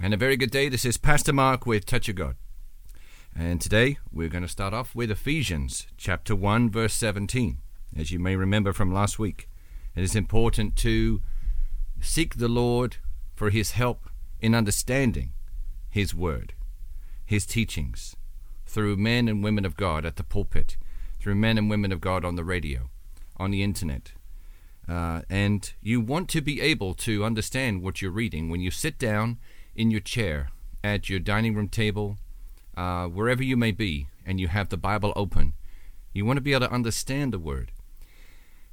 And a very good day. This is Pastor Mark with Touch of God. And today we're going to start off with Ephesians chapter 1, verse 17. As you may remember from last week, it is important to seek the Lord for his help in understanding his word, his teachings, through men and women of God at the pulpit, through men and women of God on the radio, on the internet. Uh, and you want to be able to understand what you're reading when you sit down in your chair, at your dining room table, uh, wherever you may be, and you have the Bible open. You want to be able to understand the Word.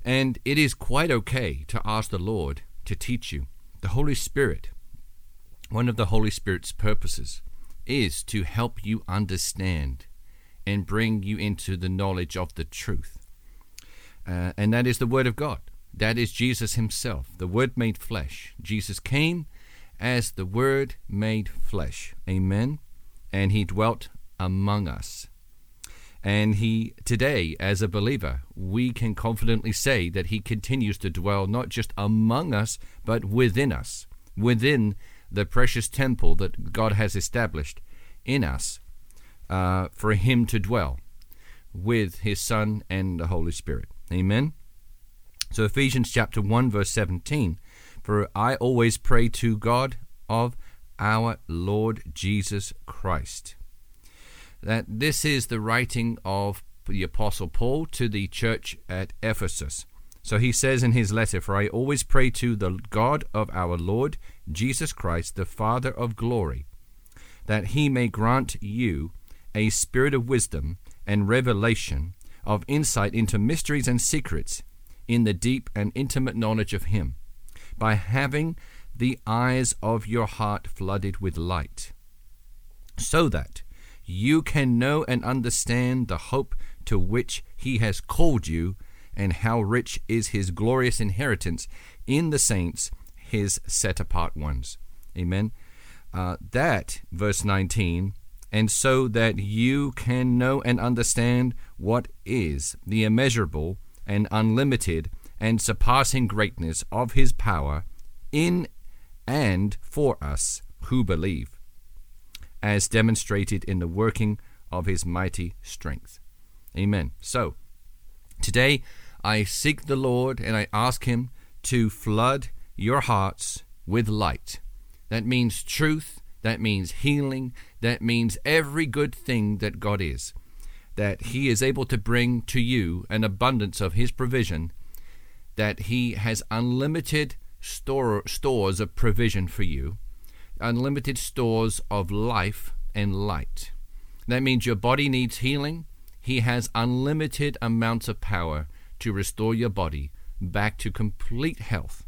And it is quite okay to ask the Lord to teach you. The Holy Spirit, one of the Holy Spirit's purposes, is to help you understand and bring you into the knowledge of the truth. Uh, and that is the Word of God. That is Jesus Himself, the Word made flesh. Jesus came as the Word made flesh. Amen. And He dwelt among us. And He, today, as a believer, we can confidently say that He continues to dwell not just among us, but within us, within the precious temple that God has established in us uh, for Him to dwell with His Son and the Holy Spirit. Amen. So, Ephesians chapter 1, verse 17 for I always pray to God of our Lord Jesus Christ. That this is the writing of the Apostle Paul to the church at Ephesus. So he says in his letter, For I always pray to the God of our Lord Jesus Christ, the Father of glory, that he may grant you a spirit of wisdom and revelation, of insight into mysteries and secrets, in the deep and intimate knowledge of him by having the eyes of your heart flooded with light, so that you can know and understand the hope to which he has called you, and how rich is his glorious inheritance in the saints, his set apart ones. Amen. Uh, that, verse 19, and so that you can know and understand what is the immeasurable and unlimited and surpassing greatness of his power in and for us who believe, as demonstrated in the working of his mighty strength. Amen. So, today I seek the Lord and I ask him to flood your hearts with light. That means truth, that means healing, that means every good thing that God is. That he is able to bring to you an abundance of his provision that He has unlimited store, stores of provision for you, unlimited stores of life and light. That means your body needs healing. He has unlimited amounts of power to restore your body back to complete health.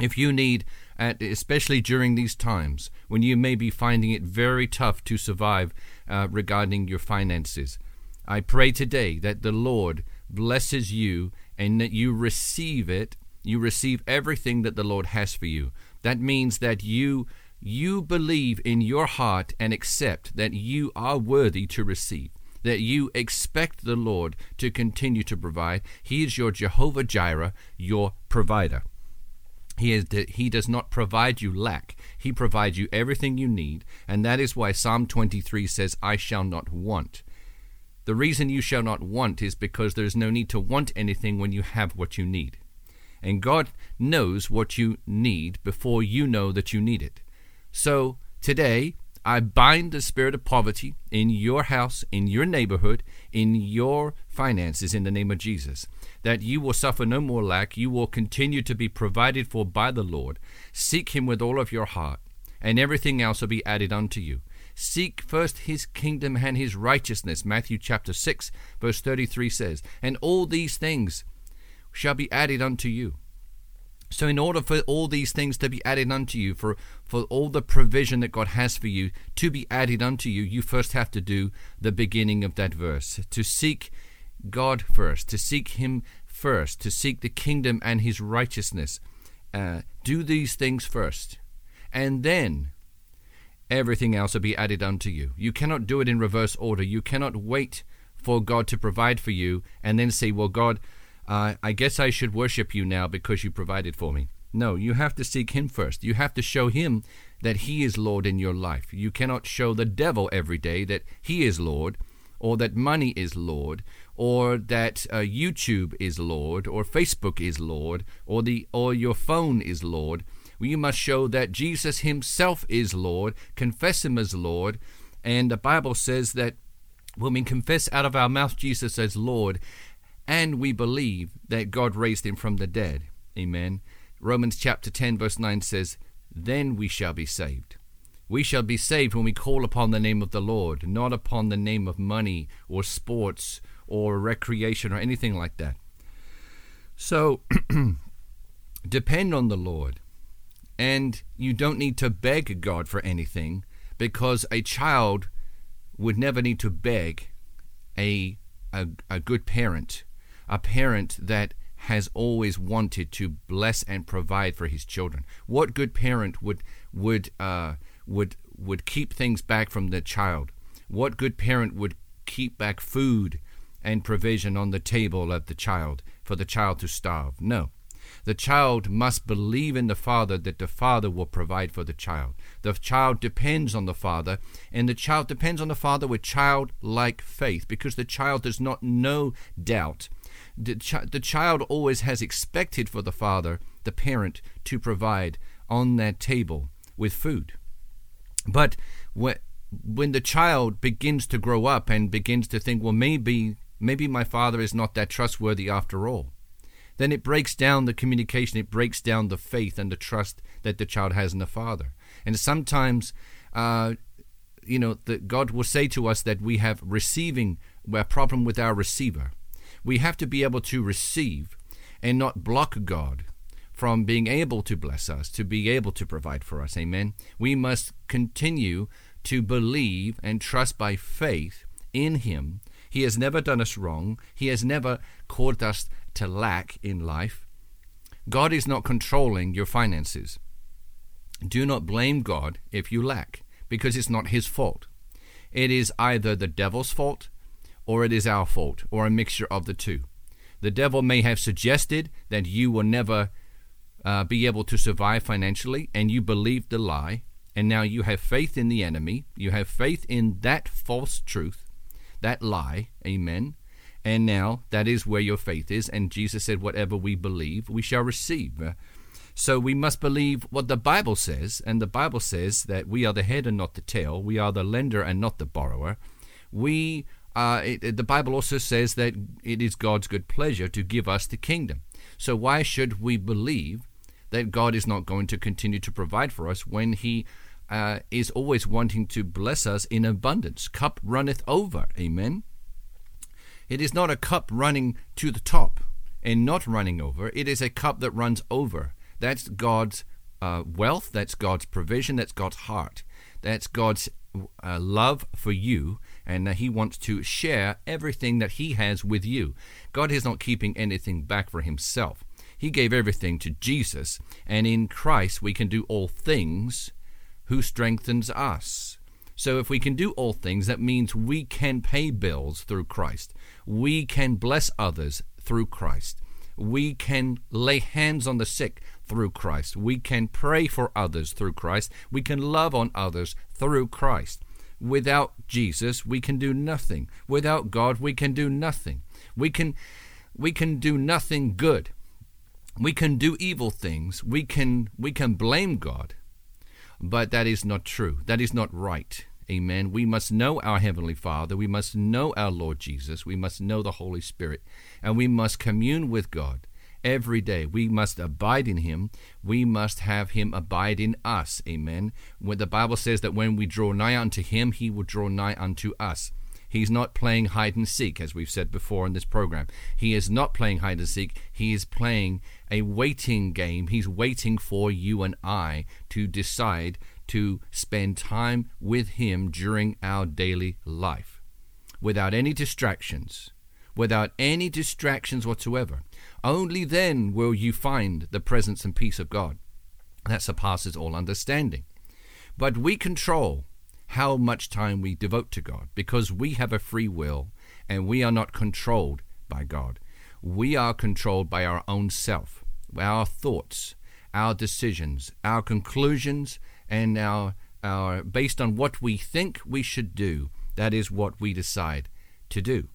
If you need, especially during these times when you may be finding it very tough to survive uh, regarding your finances, I pray today that the Lord blesses you and that you receive it, you receive everything that the Lord has for you. That means that you you believe in your heart and accept that you are worthy to receive. That you expect the Lord to continue to provide. He is your Jehovah Jireh, your provider. He, is, he does not provide you lack. He provides you everything you need. And that is why Psalm 23 says, I shall not want. The reason you shall not want is because there is no need to want anything when you have what you need. And God knows what you need before you know that you need it. So today, I bind the spirit of poverty in your house, in your neighborhood, in your finances in the name of Jesus. That you will suffer no more lack. You will continue to be provided for by the Lord. Seek Him with all of your heart, and everything else will be added unto you. Seek first his kingdom and his righteousness. Matthew chapter 6, verse 33 says, And all these things shall be added unto you. So, in order for all these things to be added unto you, for, for all the provision that God has for you to be added unto you, you first have to do the beginning of that verse to seek God first, to seek Him first, to seek the kingdom and His righteousness. Uh, do these things first. And then everything else will be added unto you. You cannot do it in reverse order. You cannot wait for God to provide for you and then say, Well, God, uh, I guess I should worship you now because you provided for me. No, you have to seek Him first. You have to show Him that He is Lord in your life. You cannot show the devil every day that He is Lord, or that money is Lord, or that uh, YouTube is Lord, or Facebook is Lord, or the or your phone is Lord. You must show that Jesus Himself is Lord. Confess Him as Lord, and the Bible says that when we confess out of our mouth Jesus as Lord, and we believe that God raised Him from the dead, Amen. Romans chapter 10, verse 9 says, Then we shall be saved. We shall be saved when we call upon the name of the Lord, not upon the name of money or sports or recreation or anything like that. So, depend on the Lord. And you don't need to beg God for anything because a child would never need to beg a, a, a good parent, a parent that has always wanted to bless and provide for his children. What good parent would would uh, would would keep things back from the child? What good parent would keep back food and provision on the table of the child for the child to starve? No. The child must believe in the father that the father will provide for the child. The child depends on the father, and the child depends on the father with childlike faith because the child does not know doubt the, the child always has expected for the father, the parent, to provide on that table with food. But when the child begins to grow up and begins to think, well, maybe maybe my father is not that trustworthy after all, then it breaks down the communication, it breaks down the faith and the trust that the child has in the father. And sometimes, uh, you know, the, God will say to us that we have receiving a problem with our receiver. We have to be able to receive and not block God from being able to bless us, to be able to provide for us. Amen. We must continue to believe and trust by faith in Him. He has never done us wrong, He has never caused us to lack in life. God is not controlling your finances. Do not blame God if you lack, because it's not His fault. It is either the devil's fault or it is our fault, or a mixture of the two. The devil may have suggested that you will never uh, be able to survive financially, and you believed the lie, and now you have faith in the enemy, you have faith in that false truth, that lie, amen. And now that is where your faith is, and Jesus said, Whatever we believe, we shall receive. So we must believe what the Bible says, and the Bible says that we are the head and not the tail, we are the lender and not the borrower. We uh, it, the Bible also says that it is God's good pleasure to give us the kingdom. So why should we believe that God is not going to continue to provide for us when He uh, is always wanting to bless us in abundance? Cup runneth over. Amen. It is not a cup running to the top and not running over. It is a cup that runs over. That's God's uh, wealth. That's God's provision. That's God's heart. That's God's uh, love for you and he wants to share everything that he has with you. God is not keeping anything back for himself. He gave everything to Jesus, and in Christ we can do all things who strengthens us. So if we can do all things, that means we can pay bills through Christ. We can bless others through Christ. We can lay hands on the sick through Christ. We can pray for others through Christ. We can love on others through Christ. Without Jesus, we can do nothing. Without God, we can do nothing. We can we can do nothing good. We can do evil things. We can we can blame God. But that is not true. That is not right. Amen. We must know our Heavenly Father. We must know our Lord Jesus. We must know the Holy Spirit. And we must commune with God every day. We must abide in him. We must have him abide in us. Amen. When the Bible says that when we draw nigh unto him, he will draw nigh unto us. He's not playing hide and seek, as we've said before in this program. He is not playing hide and seek. He is playing a waiting game. He's waiting for you and I to decide to spend time with him during our daily life without any distractions. Without any distractions whatsoever. Only then will you find the presence and peace of God that surpasses all understanding. But we control how much time we devote to God because we have a free will and we are not controlled by God. We are controlled by our own self, our thoughts, our decisions, our conclusions, and our, our based on what we think we should do. That is what we decide to do.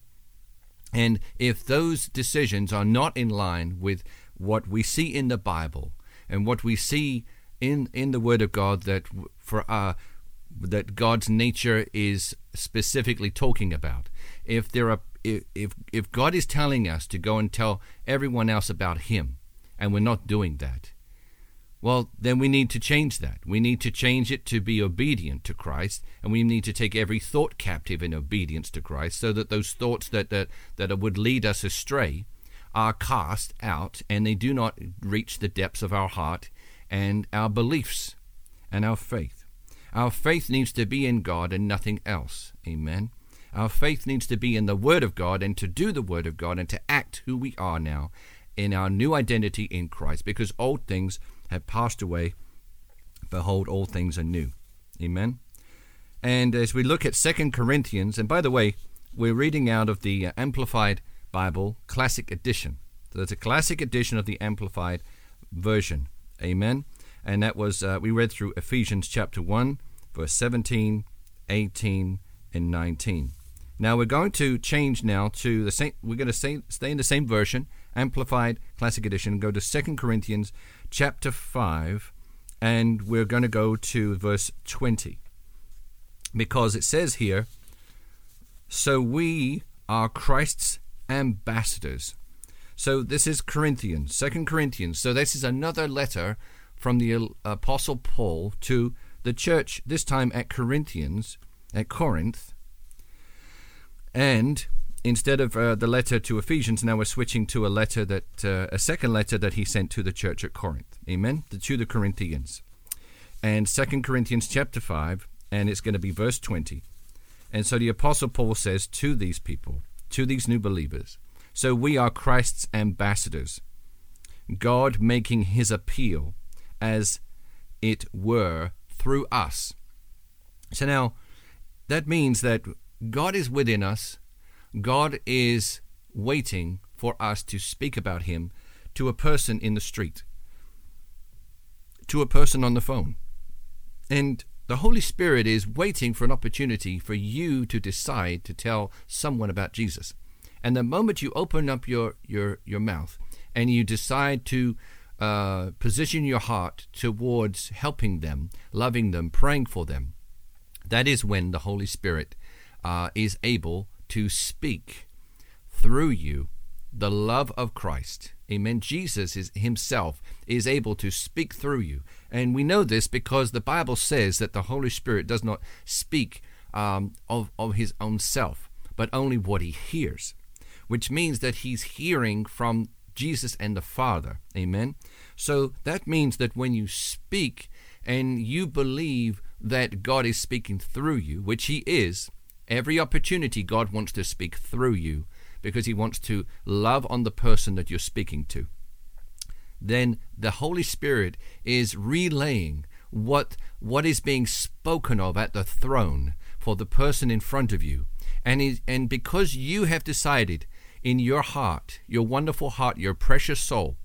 And if those decisions are not in line with what we see in the Bible and what we see in in the Word of God that for uh, that God's nature is specifically talking about, if there are if if God is telling us to go and tell everyone else about Him, and we're not doing that, well, then we need to change that. We need to change it to be obedient to Christ, and we need to take every thought captive in obedience to Christ, so that those thoughts that that, that would lead us astray are cast out, and they do not reach the depths of our heart and our beliefs and our faith. Our faith needs to be in God and nothing else. Amen. Our faith needs to be in the Word of God and to do the Word of God and to act who we are now in our new identity in Christ, because old things have passed away. Behold, all things are new. Amen. And as we look at Second Corinthians, and by the way, we're reading out of the uh, Amplified Bible Classic Edition. So it's a classic edition of the Amplified version. Amen. And that was, uh, we read through Ephesians chapter 1, verse 17, 18, and 19. Now we're going to change now to the same, we're going to stay, stay in the same version, Amplified Classic Edition, go to Second Corinthians chapter 5, and we're going to go to verse 20. Because it says here, So we are Christ's ambassadors. So this is Corinthians, Second Corinthians. So this is another letter from the Apostle Paul to the church, this time at Corinthians, at Corinth. And instead of uh, the letter to Ephesians, now we're switching to a letter that uh, a second letter that he sent to the church at Corinth. Amen. To the Corinthians, and Second Corinthians chapter five, and it's going to be verse twenty. And so the apostle Paul says to these people, to these new believers, so we are Christ's ambassadors, God making His appeal, as it were, through us. So now, that means that God is within us God is waiting for us to speak about Him to a person in the street, to a person on the phone. And the Holy Spirit is waiting for an opportunity for you to decide to tell someone about Jesus. And the moment you open up your, your, your mouth and you decide to uh, position your heart towards helping them, loving them, praying for them, that is when the Holy Spirit uh, is able to speak through you the love of Christ. Amen. Jesus is himself is able to speak through you. And we know this because the Bible says that the Holy Spirit does not speak um, of, of his own self, but only what he hears, which means that he's hearing from Jesus and the Father. Amen. So that means that when you speak and you believe that God is speaking through you, which he is, Every opportunity, God wants to speak through you because He wants to love on the person that you're speaking to. Then the Holy Spirit is relaying what, what is being spoken of at the throne for the person in front of you. And, and because you have decided in your heart, your wonderful heart, your precious soul,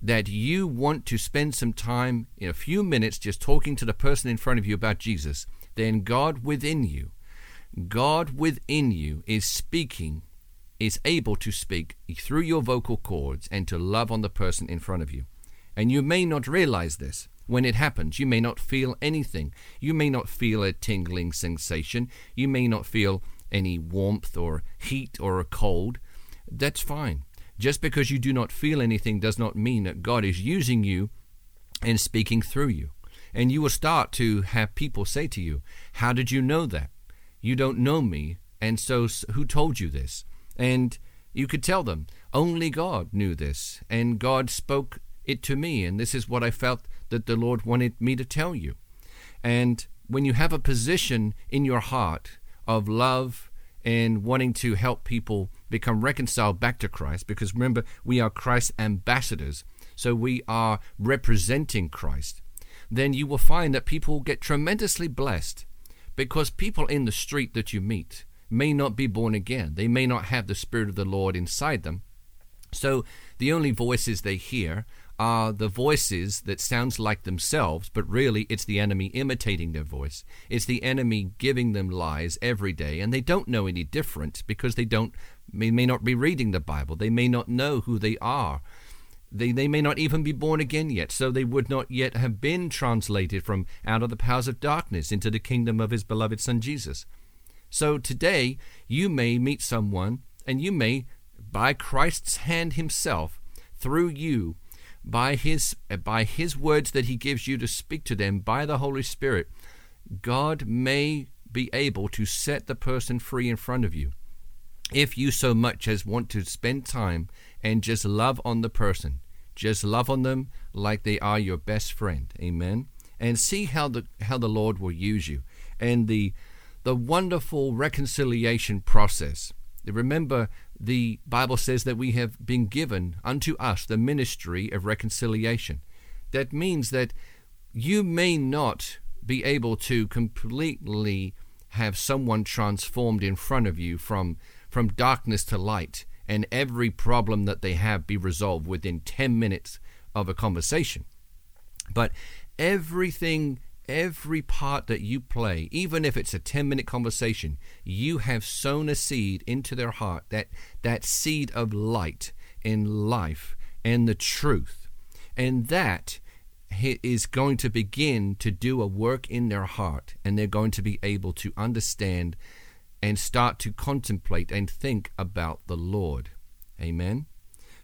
that you want to spend some time in a few minutes just talking to the person in front of you about Jesus, then God within you God within you is speaking, is able to speak through your vocal cords and to love on the person in front of you. And you may not realize this. When it happens, you may not feel anything. You may not feel a tingling sensation. You may not feel any warmth or heat or a cold. That's fine. Just because you do not feel anything does not mean that God is using you and speaking through you. And you will start to have people say to you, How did you know that? You don't know me, and so who told you this? And you could tell them, Only God knew this, and God spoke it to me, and this is what I felt that the Lord wanted me to tell you. And when you have a position in your heart of love and wanting to help people become reconciled back to Christ, because remember, we are Christ's ambassadors, so we are representing Christ, then you will find that people get tremendously blessed because people in the street that you meet may not be born again. They may not have the Spirit of the Lord inside them. So the only voices they hear are the voices that sounds like themselves, but really it's the enemy imitating their voice. It's the enemy giving them lies every day, and they don't know any different because they don't may, may not be reading the Bible. They may not know who they are. They, they may not even be born again yet, so they would not yet have been translated from out of the powers of darkness into the kingdom of his beloved Son Jesus. So today, you may meet someone, and you may, by Christ's hand himself, through you, by his, by his words that he gives you to speak to them by the Holy Spirit, God may be able to set the person free in front of you. If you so much as want to spend time and just love on the person. Just love on them like they are your best friend. Amen. And see how the how the Lord will use you. And the the wonderful reconciliation process. Remember the Bible says that we have been given unto us the ministry of reconciliation. That means that you may not be able to completely have someone transformed in front of you from from darkness to light and every problem that they have be resolved within 10 minutes of a conversation. But everything, every part that you play, even if it's a 10 minute conversation, you have sown a seed into their heart, that, that seed of light and life and the truth. And that is going to begin to do a work in their heart, and they're going to be able to understand and start to contemplate and think about the Lord. Amen.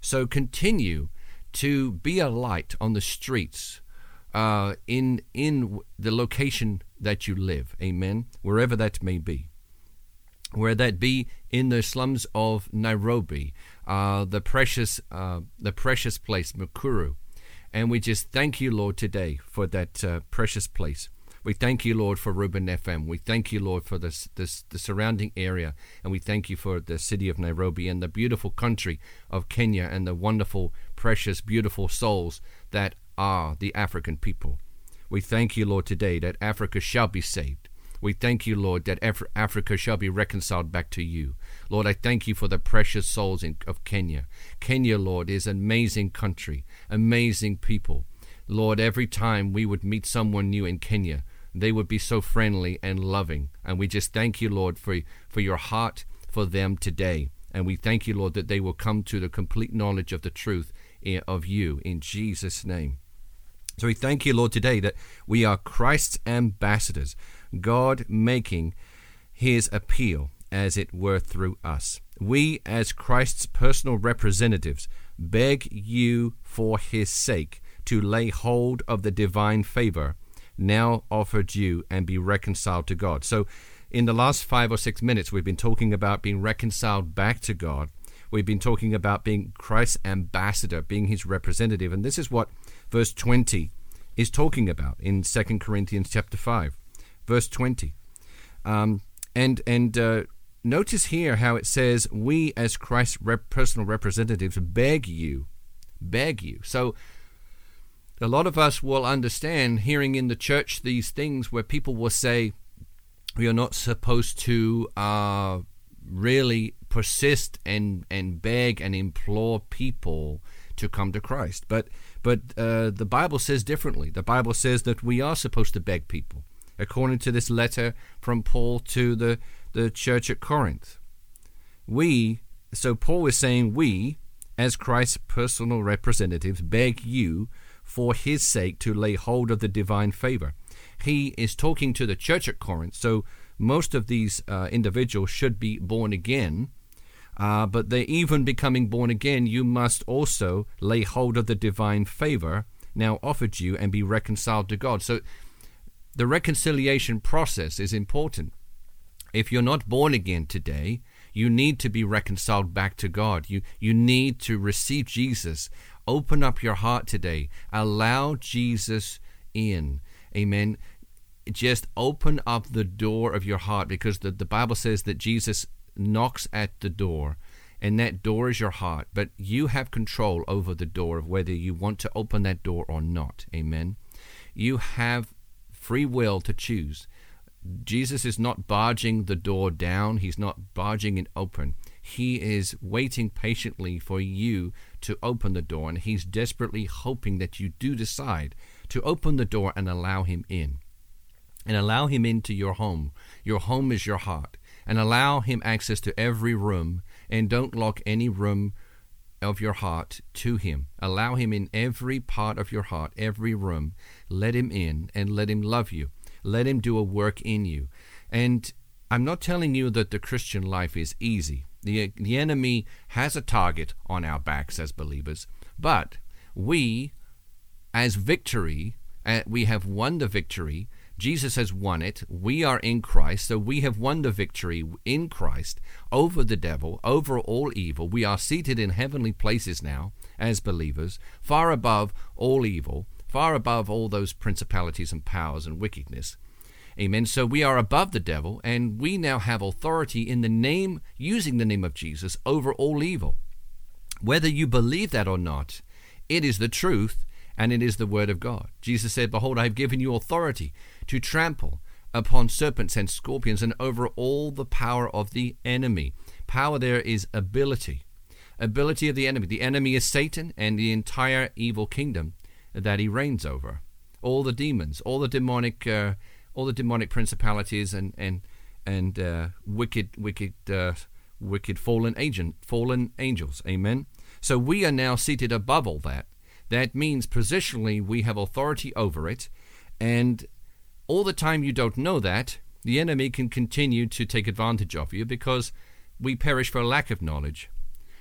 So continue to be a light on the streets uh, in in the location that you live. Amen. Wherever that may be. Where that be in the slums of Nairobi, uh, the precious uh, the precious place Mukuru, and we just thank you, Lord, today for that uh, precious place. We thank you, Lord, for Reuben FM. We thank you, Lord, for this, this the surrounding area, and we thank you for the city of Nairobi and the beautiful country of Kenya and the wonderful, precious, beautiful souls that are the African people. We thank you, Lord, today that Africa shall be saved. We thank you, Lord, that Af- Africa shall be reconciled back to you. Lord, I thank you for the precious souls in, of Kenya. Kenya, Lord, is an amazing country, amazing people. Lord, every time we would meet someone new in Kenya, they would be so friendly and loving. And we just thank you, Lord, for, for your heart for them today. And we thank you, Lord, that they will come to the complete knowledge of the truth eh, of you in Jesus' name. So we thank you, Lord, today that we are Christ's ambassadors, God making his appeal, as it were, through us. We, as Christ's personal representatives, beg you for his sake to lay hold of the divine favor now offered you and be reconciled to God. So, in the last five or six minutes, we've been talking about being reconciled back to God. We've been talking about being Christ's ambassador, being his representative. And this is what verse 20 is talking about in 2 Corinthians chapter 5. Verse 20. Um, and and uh, notice here how it says, We as Christ's rep- personal representatives beg you, beg you. So a lot of us will understand hearing in the church these things where people will say we are not supposed to uh, really persist and, and beg and implore people to come to Christ. But but uh, the Bible says differently. The Bible says that we are supposed to beg people, according to this letter from Paul to the, the church at Corinth. We, so Paul is saying, we, as Christ's personal representatives, beg you for his sake to lay hold of the divine favor. He is talking to the church at Corinth, so most of these uh, individuals should be born again. Uh, but they even becoming born again, you must also lay hold of the divine favor now offered you and be reconciled to God. So the reconciliation process is important. If you're not born again today, you need to be reconciled back to God. You, you need to receive Jesus Open up your heart today. Allow Jesus in. Amen. Just open up the door of your heart because the, the Bible says that Jesus knocks at the door and that door is your heart. But you have control over the door of whether you want to open that door or not. Amen. You have free will to choose. Jesus is not barging the door down, He's not barging it open. He is waiting patiently for you to open the door, and He's desperately hoping that you do decide to open the door and allow Him in. And allow Him into your home. Your home is your heart. And allow Him access to every room, and don't lock any room of your heart to Him. Allow Him in every part of your heart, every room. Let Him in and let Him love you. Let Him do a work in you. And I'm not telling you that the Christian life is easy. The, the enemy has a target on our backs as believers, but we, as victory, uh, we have won the victory Jesus has won it. We are in Christ, so we have won the victory in Christ over the devil, over all evil. We are seated in heavenly places now as believers, far above all evil, far above all those principalities and powers and wickedness. Amen. So we are above the devil, and we now have authority in the name, using the name of Jesus, over all evil. Whether you believe that or not, it is the truth and it is the word of God. Jesus said, Behold, I have given you authority to trample upon serpents and scorpions and over all the power of the enemy. Power there is ability. Ability of the enemy. The enemy is Satan and the entire evil kingdom that he reigns over. All the demons, all the demonic, uh, all the demonic principalities and and and uh, wicked, wicked, uh, wicked fallen agent, fallen angels. Amen. So we are now seated above all that. That means positionally we have authority over it, and all the time you don't know that, the enemy can continue to take advantage of you because we perish for lack of knowledge.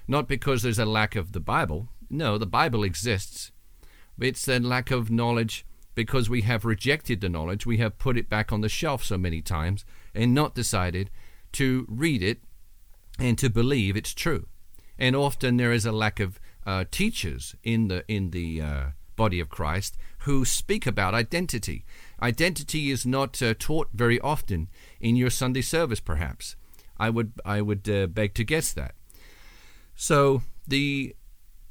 Not because there's a lack of the Bible. No, the Bible exists. It's a lack of knowledge because we have rejected the knowledge. We have put it back on the shelf so many times and not decided to read it and to believe it's true. And often there is a lack of uh, teachers in the in the uh, body of Christ who speak about identity. Identity is not uh, taught very often in your Sunday service, perhaps. I would I would uh, beg to guess that. So the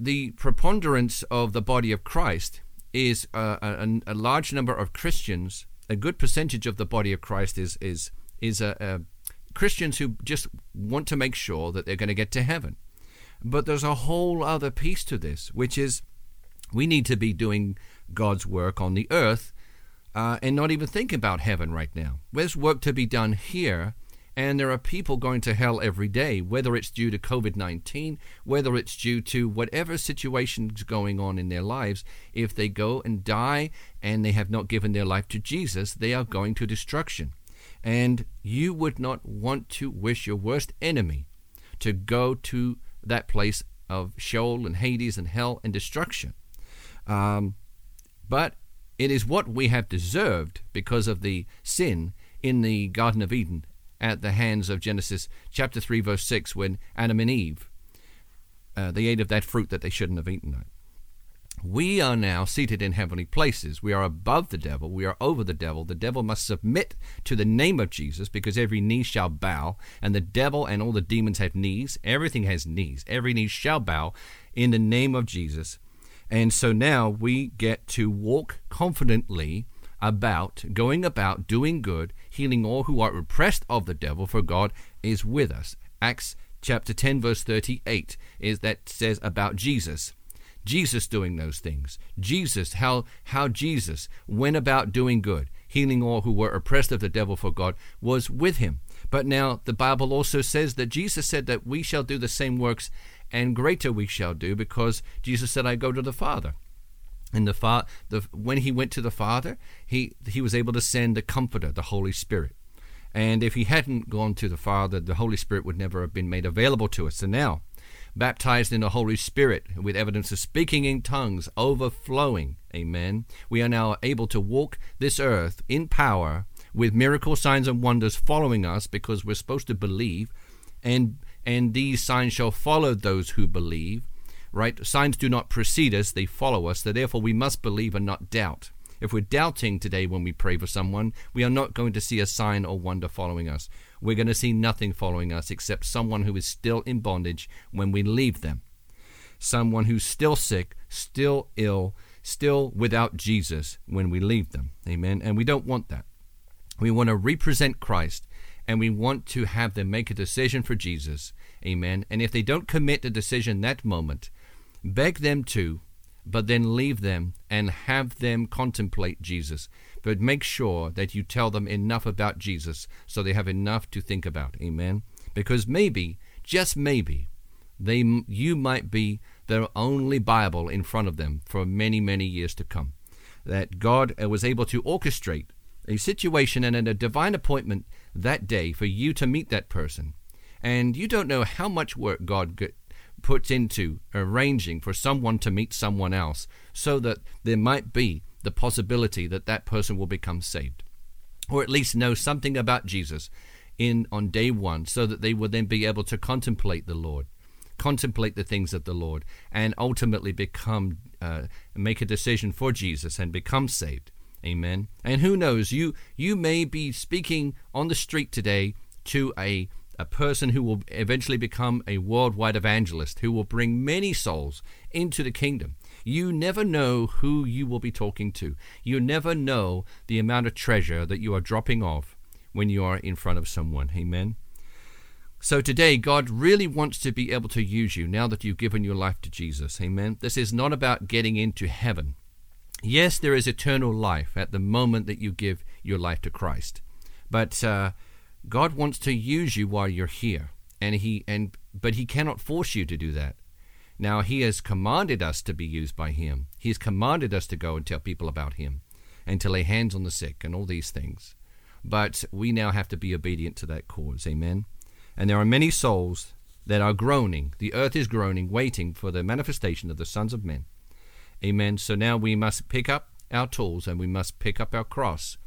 the preponderance of the body of Christ is uh, a, a, large number of Christians. A good percentage of the body of Christ is is is a, a Christians who just want to make sure that they're going to get to heaven. But there's a whole other piece to this, which is we need to be doing God's work on the earth uh, and not even think about heaven right now. There's work to be done here, and there are people going to hell every day, whether it's due to COVID 19, whether it's due to whatever situation's going on in their lives. If they go and die and they have not given their life to Jesus, they are going to destruction. And you would not want to wish your worst enemy to go to that place of Sheol and Hades and hell and destruction. Um, but it is what we have deserved because of the sin in the Garden of Eden at the hands of Genesis chapter 3, verse 6, when Adam and Eve uh, they ate of that fruit that they shouldn't have eaten. We are now seated in heavenly places. We are above the devil. We are over the devil. The devil must submit to the name of Jesus because every knee shall bow, and the devil and all the demons have knees. Everything has knees. Every knee shall bow in the name of Jesus. And so now we get to walk confidently about, going about doing good, healing all who are oppressed of the devil, for God is with us. Acts chapter 10, verse 38 is that says about Jesus. Jesus doing those things. Jesus, how how Jesus went about doing good, healing all who were oppressed of the devil for God, was with him. But now the Bible also says that Jesus said that we shall do the same works and greater we shall do because Jesus said, I go to the Father. And the, fa- the when he went to the Father, he, he was able to send the Comforter, the Holy Spirit. And if he hadn't gone to the Father, the Holy Spirit would never have been made available to us. And now, baptized in the Holy Spirit with evidence of speaking in tongues overflowing, amen, we are now able to walk this earth in power with miracle signs and wonders following us because we're supposed to believe and and these signs shall follow those who believe. Right? Signs do not precede us, they follow us. So therefore we must believe and not doubt. If we're doubting today when we pray for someone, we are not going to see a sign or wonder following us. We're going to see nothing following us except someone who is still in bondage when we leave them. Someone who's still sick, still ill, still without Jesus when we leave them. Amen. And we don't want that. We want to represent Christ and we want to have them make a decision for Jesus. Amen. And if they don't commit the decision that moment, beg them to, but then leave them and have them contemplate Jesus. But make sure that you tell them enough about Jesus so they have enough to think about. Amen. Because maybe, just maybe, they you might be their only Bible in front of them for many, many years to come. That God uh, was able to orchestrate a situation and a divine appointment that day for you to meet that person. And you don't know how much work God puts into arranging for someone to meet someone else so that there might be the possibility that that person will become saved. Or at least know something about Jesus in on day 1 so that they will then be able to contemplate the Lord contemplate the things of the Lord and ultimately become uh, make a decision for Jesus and become saved. Amen. And who knows? You you may be speaking on the street today to a a person who will eventually become a worldwide evangelist who will bring many souls into the kingdom. You never know who you will be talking to. You never know the amount of treasure that you are dropping off when you are in front of someone. Amen. So today, God really wants to be able to use you now that you've given your life to Jesus. Amen. This is not about getting into heaven. Yes, there is eternal life at the moment that you give your life to Christ. But uh, God wants to use you while you're here, and he and but he cannot force you to do that. Now he has commanded us to be used by him. He has commanded us to go and tell people about him and to lay hands on the sick and all these things. But we now have to be obedient to that cause. Amen. And there are many souls that are groaning. The earth is groaning, waiting for the manifestation of the sons of men. Amen. So now we must pick up our tools and we must pick up our cross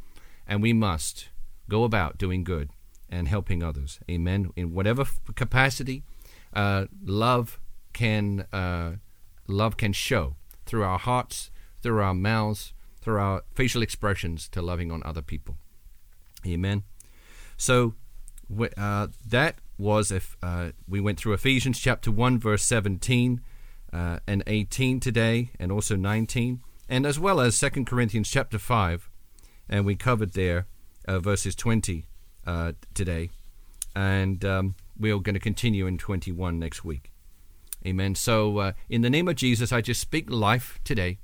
and we must go about doing good and helping others. Amen. In whatever capacity, uh, love can uh, love can show through our hearts, through our mouths, through our facial expressions to loving on other people. Amen. So uh, that was if uh, we went through Ephesians chapter one verse seventeen uh, and eighteen today, and also nineteen, and as well as Second Corinthians chapter five, and we covered there uh, verses twenty uh, today, and um, we're going to continue in 21 next week. Amen. So, uh, in the name of Jesus, I just speak life today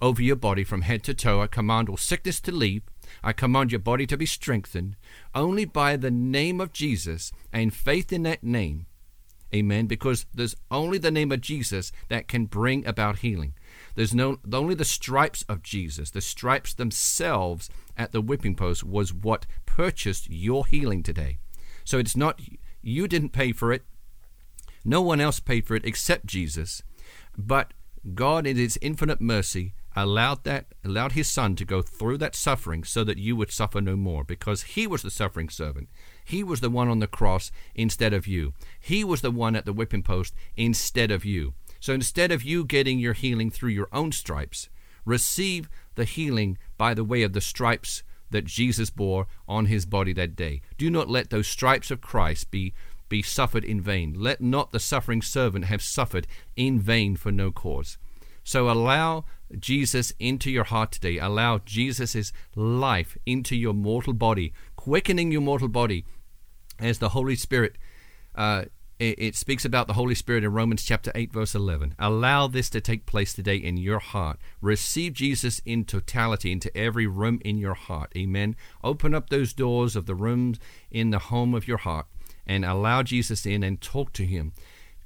over your body from head to toe. I command all sickness to leave. I command your body to be strengthened only by the name of Jesus and faith in that name. Amen. Because there's only the name of Jesus that can bring about healing. There's no only the stripes of Jesus, the stripes themselves at the whipping post was what purchased your healing today. So it's not you didn't pay for it. No one else paid for it except Jesus. But God in his infinite mercy allowed that allowed his son to go through that suffering so that you would suffer no more because he was the suffering servant. He was the one on the cross instead of you. He was the one at the whipping post instead of you. So instead of you getting your healing through your own stripes, receive the healing by the way of the stripes that Jesus bore on his body that day. Do not let those stripes of Christ be be suffered in vain. Let not the suffering servant have suffered in vain for no cause. So allow Jesus into your heart today. Allow Jesus' life into your mortal body, quickening your mortal body as the Holy Spirit uh, it, it speaks about the Holy Spirit in Romans chapter 8, verse 11. Allow this to take place today in your heart. Receive Jesus in totality into every room in your heart. Amen. Open up those doors of the rooms in the home of your heart and allow Jesus in and talk to him.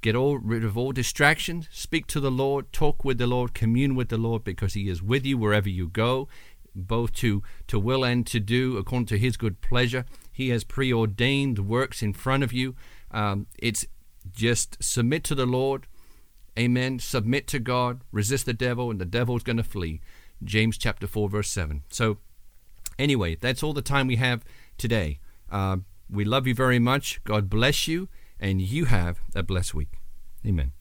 Get all rid of all distractions. Speak to the Lord. Talk with the Lord. Commune with the Lord because He is with you wherever you go, both to, to will and to do according to His good pleasure. He has preordained works in front of you. Um, it's just submit to the Lord. Amen. Submit to God. Resist the devil, and the devil's going to flee. James chapter 4, verse 7. So, anyway, that's all the time we have today. Uh, we love you very much. God bless you, and you have a blessed week. Amen.